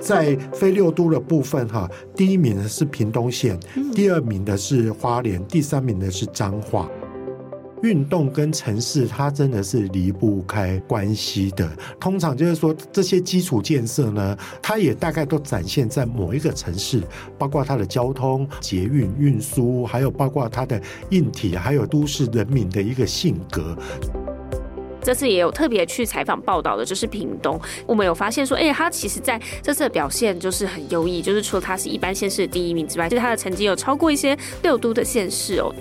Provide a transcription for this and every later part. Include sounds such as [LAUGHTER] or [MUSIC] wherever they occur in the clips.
在非六都的部分哈，第一名的是屏东县，第二名的是花莲，第三名的是彰化。运动跟城市，它真的是离不开关系的。通常就是说，这些基础建设呢，它也大概都展现在某一个城市，包括它的交通、捷运运输，还有包括它的硬体，还有都市人民的一个性格。这次也有特别去采访报道的，就是屏东。我们有发现说，哎，他其实在这次的表现就是很优异，就是除了他是一般县市的第一名之外，就是他的成绩有超过一些六都的县市哦。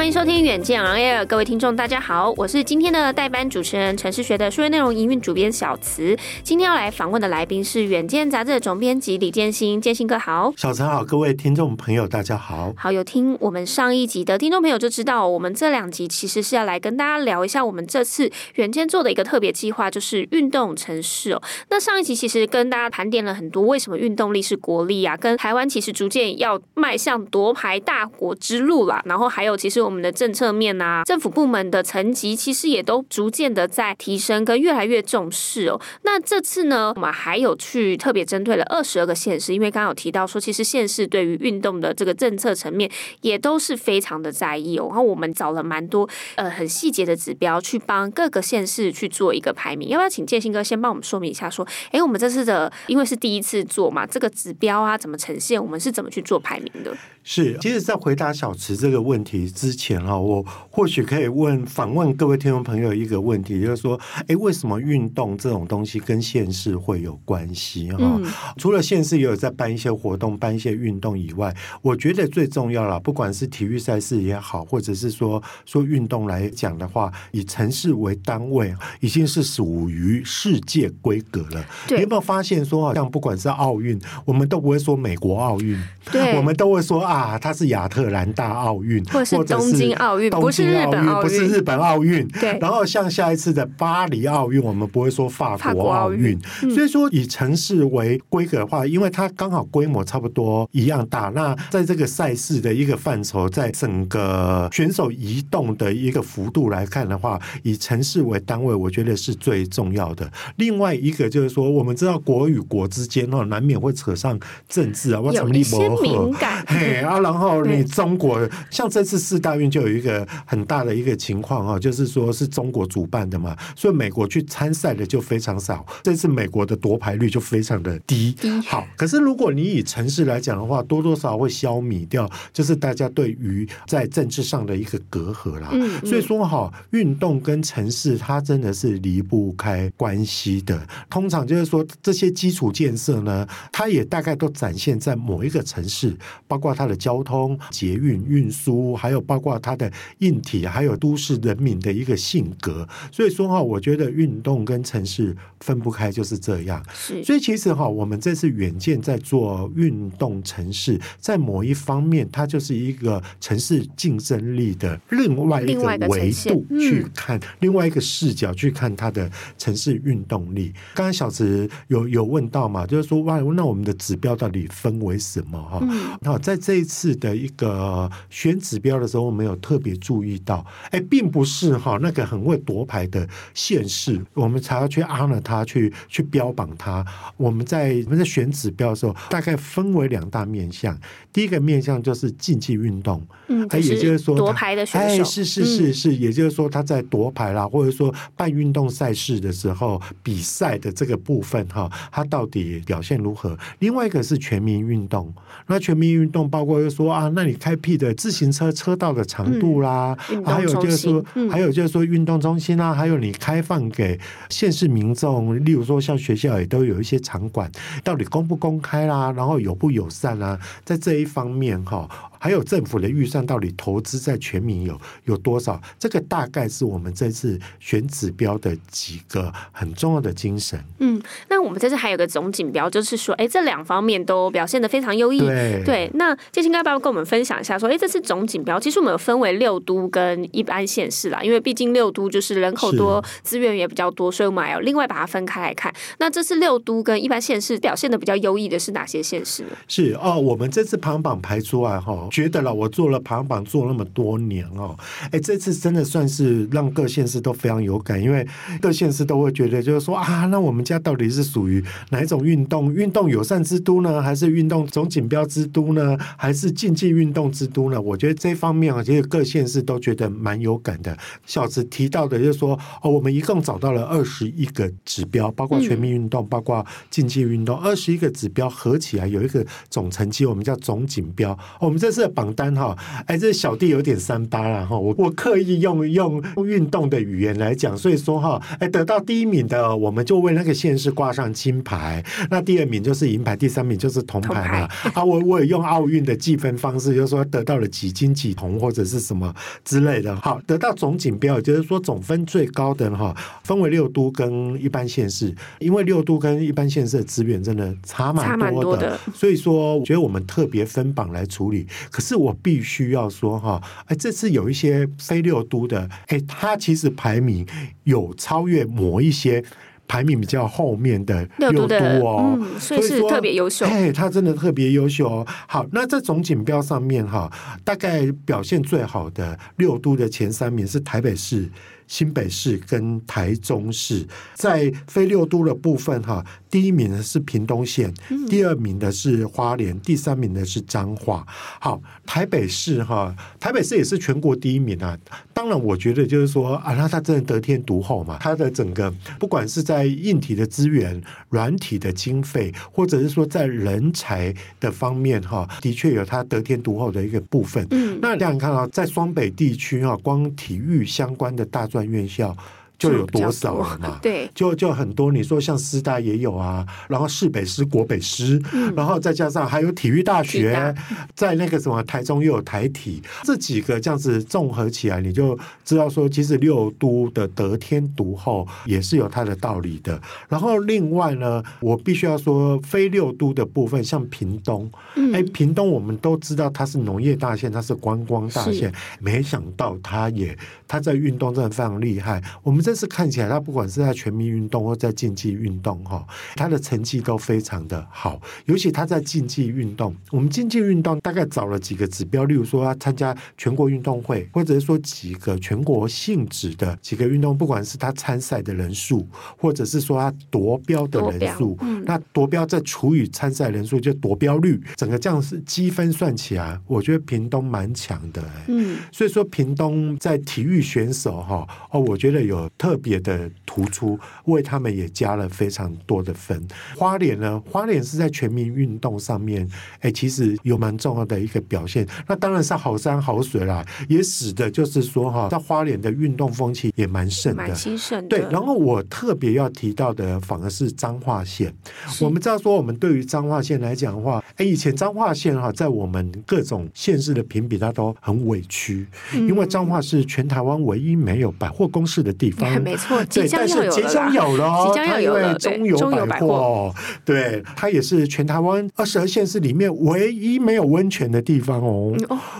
欢迎收听《远见 On Air》，各位听众，大家好，我是今天的代班主持人，城市学的数位内容营运主编小慈。今天要来访问的来宾是《远见》杂志的总编辑李建新，建新哥好，小陈好，各位听众朋友大家好。好，有听我们上一集的听众朋友就知道，我们这两集其实是要来跟大家聊一下我们这次远见做的一个特别计划，就是运动城市哦。那上一集其实跟大家盘点了很多，为什么运动力是国力啊？跟台湾其实逐渐要迈向夺牌大国之路啦。然后还有，其实我们的政策面啊，政府部门的层级其实也都逐渐的在提升，跟越来越重视哦。那这次呢，我们还有去特别针对了二十二个县市，因为刚刚有提到说，其实县市对于运动的这个政策层面也都是非常的在意哦。然后我们找了蛮多呃很细节的指标，去帮各个县市去做一个排名。要不要请建兴哥先帮我们说明一下，说，哎，我们这次的因为是第一次做嘛，这个指标啊怎么呈现，我们是怎么去做排名的？是，其实，在回答小池这个问题之前啊。我或许可以问访问各位听众朋友一个问题，就是说，哎，为什么运动这种东西跟县市会有关系？哈、嗯，除了县市也有在办一些活动、办一些运动以外，我觉得最重要了，不管是体育赛事也好，或者是说说运动来讲的话，以城市为单位，已经是属于世界规格了。你有没有发现说，好像不管是奥运，我们都不会说美国奥运，对，我们都会说啊，它是亚特兰大奥运，或者是东京奥。运不是日本奥运，不是日本奥运。对，然后像下一次的巴黎奥运，我们不会说法国奥运。嗯、所以说，以城市为规格的话，因为它刚好规模差不多一样大。那在这个赛事的一个范畴，在整个选手移动的一个幅度来看的话，以城市为单位，我觉得是最重要的。另外一个就是说，我们知道国与国之间哦，难免会扯上政治啊，有一些敏感。嘿啊，然后你中国像这次四大运就有一个。很大的一个情况哈，就是说是中国主办的嘛，所以美国去参赛的就非常少。这次美国的夺牌率就非常的低。好，可是如果你以城市来讲的话，多多少少会消弭掉，就是大家对于在政治上的一个隔阂啦。所以说哈，运动跟城市它真的是离不开关系的。通常就是说这些基础建设呢，它也大概都展现在某一个城市，包括它的交通、捷运运输，还有包括它的。硬体还有都市人民的一个性格，所以说哈，我觉得运动跟城市分不开，就是这样。是，所以其实哈，我们这次远见在做运动城市，在某一方面，它就是一个城市竞争力的另外一个维度去看，另外一个视角去看它的城市运动力。刚刚小池有有问到嘛，就是说哇，那我们的指标到底分为什么哈？那在这一次的一个选指标的时候，我们有特别。注意到，哎，并不是哈那个很会夺牌的县市，我们才要去 honor 它，去去标榜他。我们在我们在选指标的时候，大概分为两大面向。第一个面向就是竞技运动，嗯，哎，也就是说夺牌的选手，哎，是是是是，也就是说他在夺牌啦，或者说办运动赛事的时候，比赛的这个部分哈，他到底表现如何？另外一个是全民运动，那全民运动包括又说啊，那你开辟的自行车车道的长度啦。啊，还有就是说，嗯、还有就是说，运动中心啊，还有你开放给县市民众，例如说像学校也都有一些场馆，到底公不公开啦，然后友不友善啦，在这一方面哈。还有政府的预算到底投资在全民有有多少？这个大概是我们这次选指标的几个很重要的精神。嗯，那我们这次还有个总锦标，就是说，哎，这两方面都表现的非常优异。对，对，那建兴哥要不要跟我们分享一下？说，哎，这次总锦标其实我们有分为六都跟一般县市啦，因为毕竟六都就是人口多，资源也比较多，所以我们还要另外把它分开来看。那这次六都跟一般县市表现的比较优异的是哪些县市呢？是哦，我们这次排行榜排出来哈。觉得了，我做了排行榜做那么多年哦，哎，这次真的算是让各县市都非常有感，因为各县市都会觉得就是说啊，那我们家到底是属于哪一种运动？运动友善之都呢，还是运动总锦标之都呢，还是竞技运动之都呢？我觉得这方面啊，其实各县市都觉得蛮有感的。小池提到的就是说，哦，我们一共找到了二十一个指标，包括全民运动，包括竞技运动，二十一个指标合起来有一个总成绩，我们叫总锦标。我们这次的榜单哈，哎，这小弟有点三八了哈，我我刻意用用运动的语言来讲，所以说哈，哎，得到第一名的，我们就为那个县市挂上金牌，那第二名就是银牌，第三名就是铜牌了。啊，我我也用奥运的计分方式，就是说得到了几金几铜或者是什么之类的。好，得到总锦标，也就是说总分最高的哈，分为六都跟一般县市，因为六都跟一般县市的资源真的差蛮多的，多的所以说我觉得我们特别分榜来处理。可是我必须要说哈，哎，这次有一些非六都的，哎，它其实排名有超越某一些。排名比较后面的六都哦，嗯，所以是特别优秀。哎，他真的特别优秀哦。好，那在总锦标上面哈，大概表现最好的六都的前三名是台北市、新北市跟台中市。在非六都的部分哈，第一名的是屏东县，第二名的是花莲，第三名的是彰化。好，台北市哈，台北市也是全国第一名啊。当然，我觉得就是说啊，那他真的得天独厚嘛。他的整个不管是在硬体的资源、软体的经费，或者是说在人才的方面，哈，的确有他得天独厚的一个部分。嗯，那这样看啊，在双北地区啊，光体育相关的大专院校。就有多少了嘛？[LAUGHS] 对，就就很多。你说像师大也有啊，然后市北师、国北师，嗯、然后再加上还有体育大学，大在那个什么台中又有台体，这几个这样子综合起来，你就知道说，其实六都的得天独厚也是有它的道理的。然后另外呢，我必须要说，非六都的部分，像屏东，嗯、哎，屏东我们都知道它是农业大县，它是观光大县，没想到它也它在运动真的非常厉害。我们这。但是看起来，他不管是在全民运动或在竞技运动，哈，他的成绩都非常的好。尤其他在竞技运动，我们竞技运动大概找了几个指标，例如说他参加全国运动会，或者是说几个全国性质的几个运动，不管是他参赛的人数，或者是说他夺标的人数，嗯、那夺标再除以参赛人数，就夺标率，整个这样是积分算起来，我觉得屏东蛮强的、欸。嗯，所以说屏东在体育选手，哈，哦，我觉得有。特别的突出，为他们也加了非常多的分。花莲呢，花莲是在全民运动上面，哎，其实有蛮重要的一个表现。那当然是好山好水啦，也使得就是说哈，在花莲的运动风气也蛮盛的，蛮兴盛的。对，然后我特别要提到的，反而是彰化县。我们知道说，我们对于彰化县来讲的话，哎，以前彰化县哈，在我们各种县市的评比，它都很委屈，嗯、因为彰化是全台湾唯一没有百货公司的地方。没错，即将有了，即将有了，即将要有了。中油百货，对，它也是全台湾二十二县市里面唯一没有温泉的地方哦。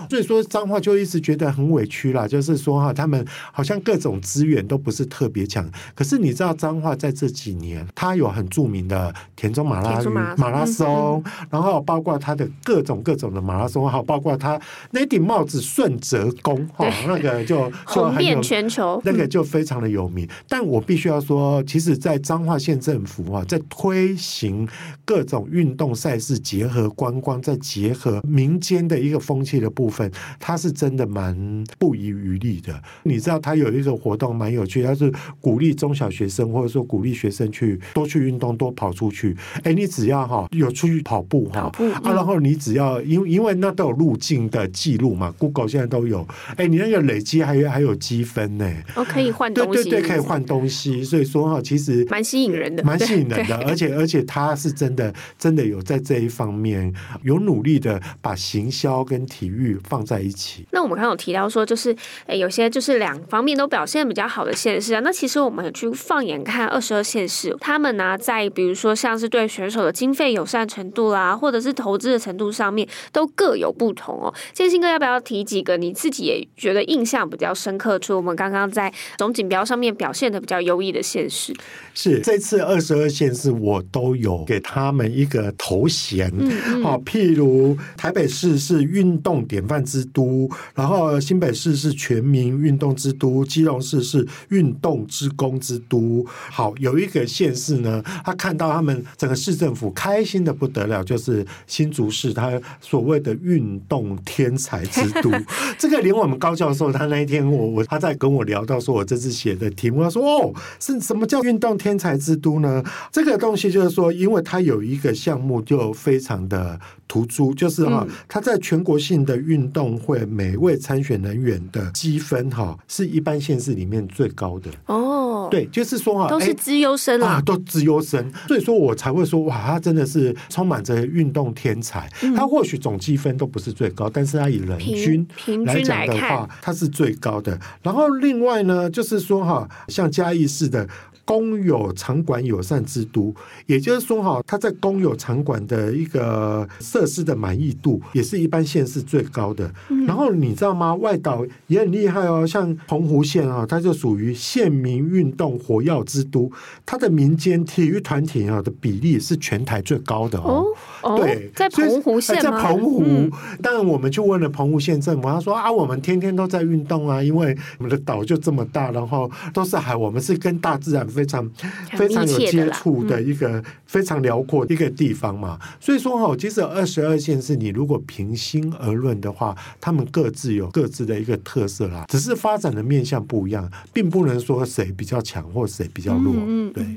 所以说彰化就一直觉得很委屈啦，就是说哈，他们好像各种资源都不是特别强。可是你知道彰化在这几年，它有很著名的田中马拉马拉松，然后包括它的各种各种的马拉松，好，包括它那顶帽子顺泽宫哈，那个就红遍全球，那个就非常的有。有名，但我必须要说，其实，在彰化县政府啊，在推行各种运动赛事，结合观光，再结合民间的一个风气的部分，它是真的蛮不遗余力的。你知道，它有一个活动蛮有趣，它是鼓励中小学生，或者说鼓励学生去多去运动，多跑出去。哎，你只要哈有出去跑步哈，步啊，然后你只要因因为那都有路径的记录嘛，Google 现在都有。哎，你那个累积还有还有积分呢，哦，可以换东西。对可以换东西，所以说哈，其实蛮吸引人的，蛮吸引人的，而且而且他是真的真的有在这一方面有努力的把行销跟体育放在一起。那我们刚刚有提到说，就是诶有些就是两方面都表现比较好的县市啊。那其实我们去放眼看二十二县市，他们呢在比如说像是对选手的经费友善程度啦，或者是投资的程度上面，都各有不同哦。建兴哥要不要提几个你自己也觉得印象比较深刻，除我们刚刚在总锦标上面表现的比较优异的县市？是这次二十二县市我都有给他们一个头衔，好、嗯嗯哦，譬如台北市是运动典范之都，然后新北市是全民运动之都，基隆市是运动之功之都。好，有一个县市呢，他看到他们整个市政府开心的不得了，就是新竹市，他所谓的运动天才之都。[LAUGHS] 这个连我们高教授他那一天我我他在跟我聊到说我这次写的题目，他说哦，是什么叫运动天才之都呢？这个东西就是说，因为它有一个项目就非常的。突出就是哈，它在全国性的运动会每位参选人员的积分哈，是一般县市里面最高的哦。对，就是说啊，都是资优生啊，都资优生，所以说我才会说哇，他真的是充满着运动天才。他或许总积分都不是最高，但是他以人均来讲的话，他是最高的。然后另外呢，就是说像嘉义似的。公有场馆友善之都，也就是说哈，它在公有场馆的一个设施的满意度，也是一般县市最高的。嗯、然后你知道吗？外岛也很厉害哦，像澎湖县啊，它就属于县民运动火药之都，它的民间体育团体啊的比例是全台最高的哦。哦，对，在澎湖县在澎湖。当然，我们去问了澎湖县政府，他说啊，我们天天都在运动啊，因为我们的岛就这么大，然后都是海，我们是跟大自然。非常非常有接触的一个非常辽阔的一个地方嘛，所以说哈，其实二十二县市，你如果平心而论的话，他们各自有各自的一个特色啦，只是发展的面向不一样，并不能说谁比较强或谁比较弱。对，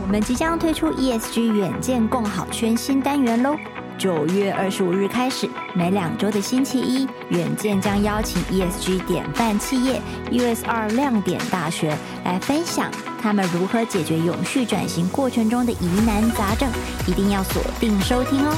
我们即将推出 ESG 远见共好圈新单元喽。九月二十五日开始，每两周的星期一，远见将邀请 ESG 典范企业 USR 亮点大学来分享他们如何解决永续转型过程中的疑难杂症，一定要锁定收听哦。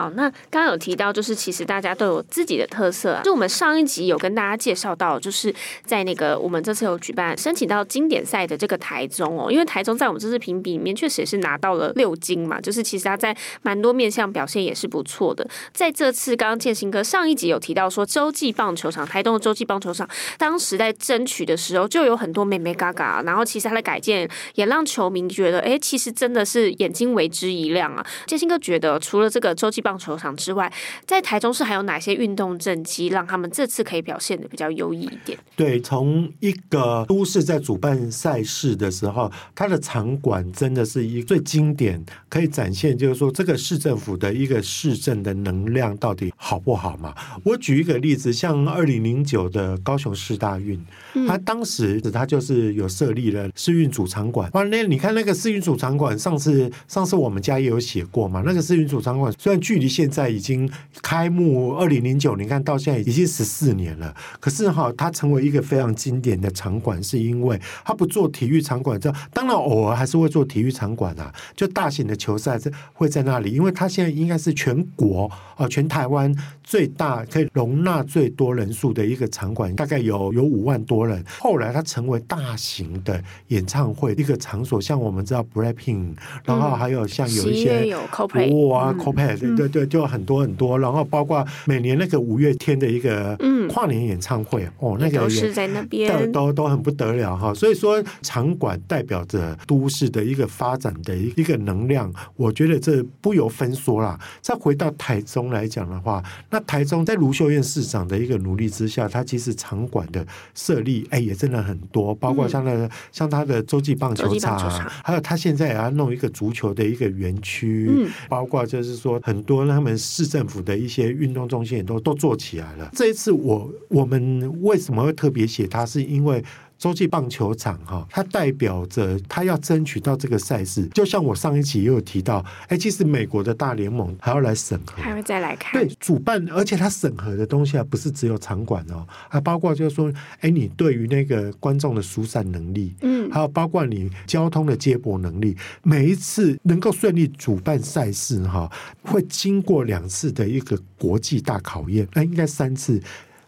好，那刚刚有提到，就是其实大家都有自己的特色啊。就我们上一集有跟大家介绍到，就是在那个我们这次有举办申请到经典赛的这个台中哦，因为台中在我们这次评比里面确实也是拿到了六金嘛，就是其实他在蛮多面向表现也是不错的。在这次刚刚建新哥上一集有提到说，洲际棒球场台东的洲际棒球场，当时在争取的时候就有很多眉眉嘎嘎，然后其实他的改建也让球迷觉得，哎，其实真的是眼睛为之一亮啊。建新哥觉得，除了这个洲际棒棒球场之外，在台中市还有哪些运动政绩让他们这次可以表现得比较优异一点？对，从一个都市在主办赛事的时候，它的场馆真的是一最经典，可以展现就是说这个市政府的一个市政的能量到底好不好嘛？我举一个例子，像二零零九的高雄市大运，他当时他就是有设立了试运主场馆。哇，那你看那个试运主场馆，上次上次我们家也有写过嘛？那个试运主场馆虽然距离现在已经开幕二零零九，你看到现在已经十四年了。可是哈，它成为一个非常经典的场馆，是因为它不做体育场馆，这当然偶尔还是会做体育场馆啊。就大型的球赛是会在那里，因为它现在应该是全国啊，全台湾最大可以容纳最多人数的一个场馆，大概有有五万多人。后来他成为大型的演唱会一个场所，像我们知道 Blackpink，然后还有像有一些哇 Coldplay 对。对，就很多很多，然后包括每年那个五月天的一个跨年演唱会，嗯、哦，那个也都是在那边，都都很不得了哈。所以说，场馆代表着都市的一个发展的一个能量，我觉得这不由分说啦。再回到台中来讲的话，那台中在卢秀燕市长的一个努力之下，他其实场馆的设立，哎，也真的很多，包括像那个、嗯、像他的洲际棒球场，还有他现在也要弄一个足球的一个园区，嗯、包括就是说很多。他们市政府的一些运动中心也都都做起来了。这一次我我们为什么会特别写他？是因为。洲际棒球场哈，它代表着它要争取到这个赛事。就像我上一期也有提到，哎，其实美国的大联盟还要来审核，还会再来看。对，主办，而且它审核的东西啊，不是只有场馆哦，还包括就是说，哎，你对于那个观众的疏散能力，嗯，还有包括你交通的接驳能力，每一次能够顺利主办赛事哈，会经过两次的一个国际大考验，那应该三次。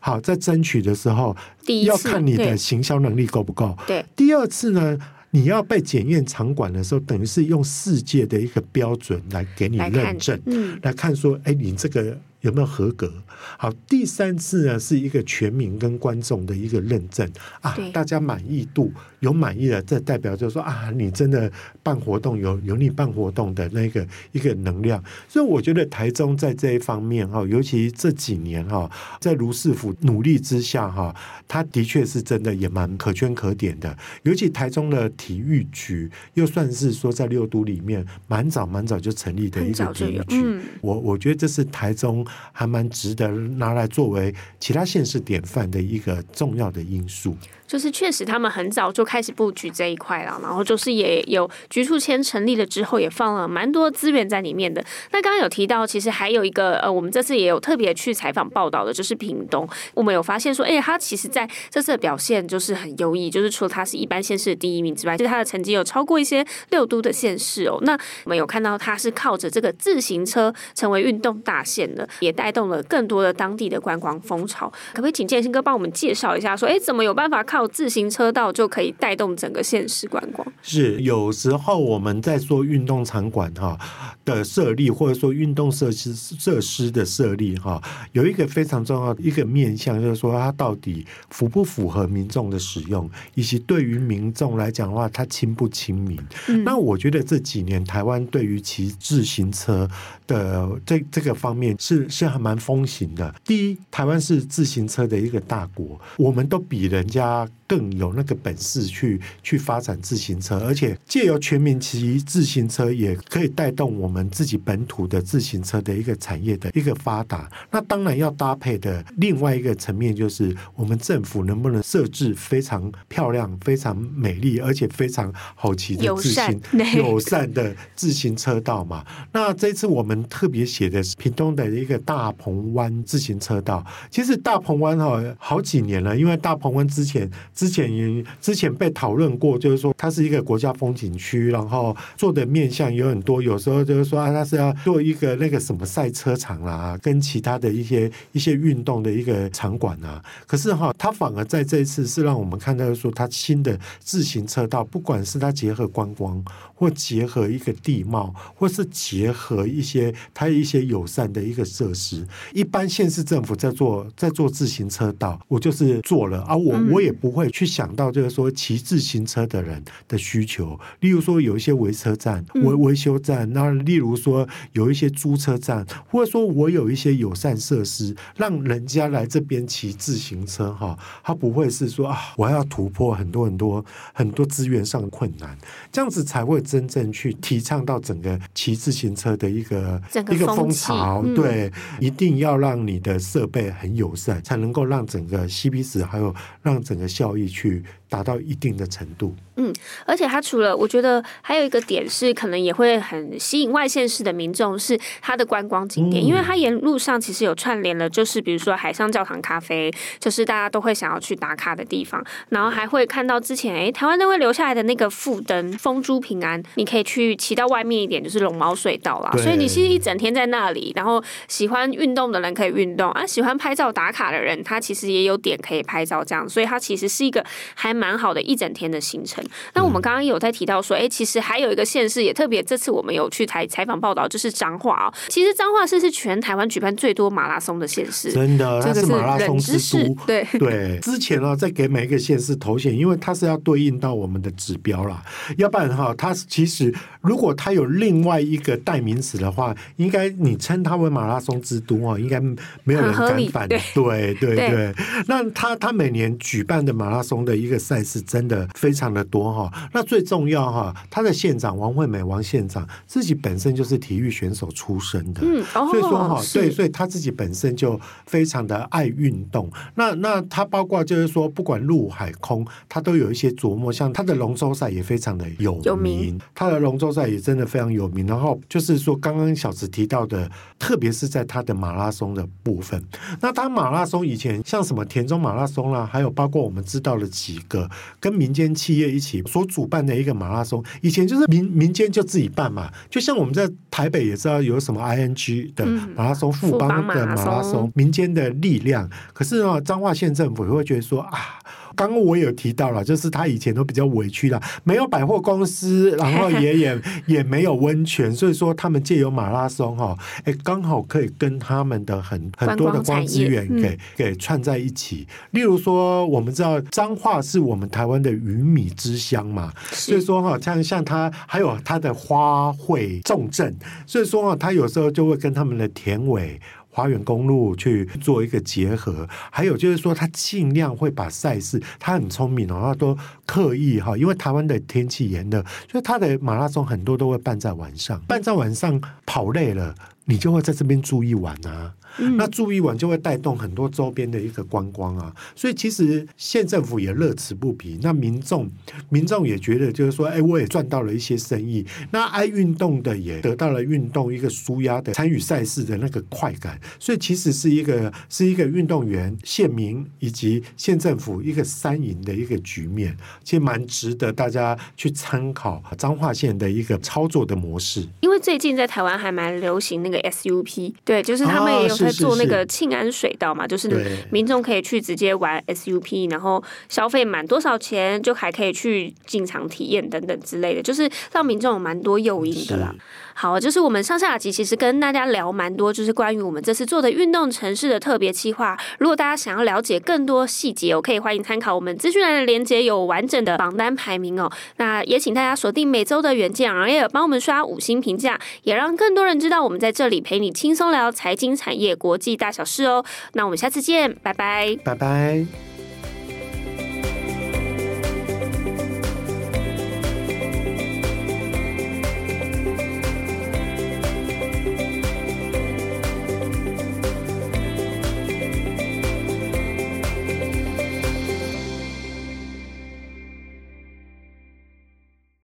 好，在争取的时候，第一要看你的行销能力够不够。对，第二次呢，你要被检验场馆的时候，等于是用世界的一个标准来给你认证，嗯，来看说，哎，你这个。有没有合格？好，第三次呢，是一个全民跟观众的一个认证啊，大家满意度有满意的，这代表就是说啊，你真的办活动有有你办活动的那个一个能量。所以我觉得台中在这一方面哈，尤其这几年哈，在卢市府努力之下哈，他的确是真的也蛮可圈可点的。尤其台中的体育局又算是说在六都里面蛮早蛮早就成立的一个体育局，嗯、我我觉得这是台中。还蛮值得拿来作为其他县市典范的一个重要的因素。就是确实，他们很早就开始布局这一块了，然后就是也有局促签成立了之后，也放了蛮多资源在里面的。那刚刚有提到，其实还有一个呃，我们这次也有特别去采访报道的，就是屏东。我们有发现说，哎，他其实在这次的表现就是很优异，就是除了他是一般县市的第一名之外，其实他的成绩有超过一些六都的县市哦。那我们有看到他是靠着这个自行车成为运动大县的，也带动了更多的当地的观光风潮。可不可以请建兴哥帮我们介绍一下，说，哎，怎么有办法靠自行车道就可以带动整个县市观光。是有时候我们在说运动场馆哈的设立，或者说运动设施设施的设立哈，有一个非常重要的一个面向，就是说它到底符不符合民众的使用，以及对于民众来讲的话，它亲不亲民。嗯。那我觉得这几年台湾对于骑自行车的这这个方面是是还蛮风行的。第一，台湾是自行车的一个大国，我们都比人家。更有那个本事去去发展自行车，而且借由全民骑自行车，也可以带动我们自己本土的自行车的一个产业的一个发达。那当然要搭配的另外一个层面，就是我们政府能不能设置非常漂亮、非常美丽，而且非常好骑的自行 [LAUGHS] 友善，友善的自行车道嘛？那这次我们特别写的是屏东的一个大鹏湾自行车道。其实大鹏湾哈好几年了，因为大鹏湾之前。之前也之前被讨论过，就是说它是一个国家风景区，然后做的面向有很多，有时候就是说啊，它是要做一个那个什么赛车场啊，跟其他的一些一些运动的一个场馆啊。可是哈，它反而在这一次是让我们看到说，它新的自行车道，不管是它结合观光，或结合一个地貌，或是结合一些它一些友善的一个设施。一般县市政府在做在做自行车道，我就是做了啊，我我也不会。去想到就是说骑自行车的人的需求，例如说有一些维车站、维维修站，那例如说有一些租车站，或者说我有一些友善设施，让人家来这边骑自行车哈，他不会是说啊，我要突破很多很多很多资源上的困难，这样子才会真正去提倡到整个骑自行车的一个一个风潮。对，一定要让你的设备很友善，才能够让整个 CP 值还有让整个效益。去达到一定的程度。嗯，而且它除了，我觉得还有一个点是，可能也会很吸引外县市的民众，是它的观光景点，嗯、因为它沿路上其实有串联了，就是比如说海上教堂咖啡，就是大家都会想要去打卡的地方，然后还会看到之前哎、欸，台湾都会留下来的那个富灯风珠平安，你可以去骑到外面一点，就是龙猫隧道啦。所以你其实一整天在那里，然后喜欢运动的人可以运动啊，喜欢拍照打卡的人，他其实也有点可以拍照这样，所以它其实是一个还蛮好的一整天的行程。那我们刚刚有在提到说，哎，其实还有一个县市也特别，这次我们有去采采访报道，就是彰化哦。其实彰化市是全台湾举办最多马拉松的县市，真的，它是马拉松之都。对对，之前呢，在给每一个县市头衔，因为它是要对应到我们的指标啦，要不然哈，它其实如果它有另外一个代名词的话，应该你称它为马拉松之都哦，应该没有人敢反对。对对对，那它它每年举办的马拉松的一个赛事，真的非常的多哈。那最重要哈，他的县长王惠美王县长自己本身就是体育选手出身的，嗯，所以说哈，对，所以他自己本身就非常的爱运动。那那他包括就是说，不管陆海空，他都有一些琢磨。像他的龙舟赛也非常的有名，有名他的龙舟赛也真的非常有名。然后就是说，刚刚小池提到的，特别是在他的马拉松的部分。那他马拉松以前像什么田中马拉松啦，还有包括我们知道了几个的跟民间企业一起所主办的一个马拉松。以前就是民民间就自己办嘛，就像我们在台北也知道有什么 ING 的马拉松、嗯、富邦的马拉松，拉松民间的力量。可是呢，彰化县政府也会觉得说啊。刚刚我有提到了，就是他以前都比较委屈了，没有百货公司，然后也也 [LAUGHS] 也没有温泉，所以说他们借由马拉松哈，哎，刚好可以跟他们的很很多的光资源给、嗯、给串在一起。例如说，我们知道彰化是我们台湾的鱼米之乡嘛，所以说哈，像像他还有他的花卉重镇，所以说哈，他有时候就会跟他们的田尾。花园公路去做一个结合，还有就是说，他尽量会把赛事，他很聪明哦，他都刻意哈，因为台湾的天气炎热，所以他的马拉松很多都会办在晚上，办在晚上跑累了，你就会在这边住一晚啊。嗯、那住一晚就会带动很多周边的一个观光啊，所以其实县政府也乐此不疲。那民众民众也觉得就是说，哎，我也赚到了一些生意。那爱运动的也得到了运动一个舒压的参与赛事的那个快感。所以其实是一个是一个运动员、县民以及县政府一个三赢的一个局面，其实蛮值得大家去参考彰化县的一个操作的模式。因为最近在台湾还蛮流行那个 SUP，对，就是他们也有。在做那个庆安水道嘛，是是是，就是民众可以去直接玩 SUP，然后消费满多少钱就还可以去进场体验等等之类的，就是让民众有蛮多诱因的啦。好，就是我们上下集其实跟大家聊蛮多，就是关于我们这次做的运动城市的特别企划。如果大家想要了解更多细节，我可以欢迎参考我们资讯栏的连接，有完整的榜单排名哦。那也请大家锁定每周的远见，然后也帮我们刷五星评价，也让更多人知道我们在这里陪你轻松聊财经产业国际大小事哦。那我们下次见，拜拜，拜拜。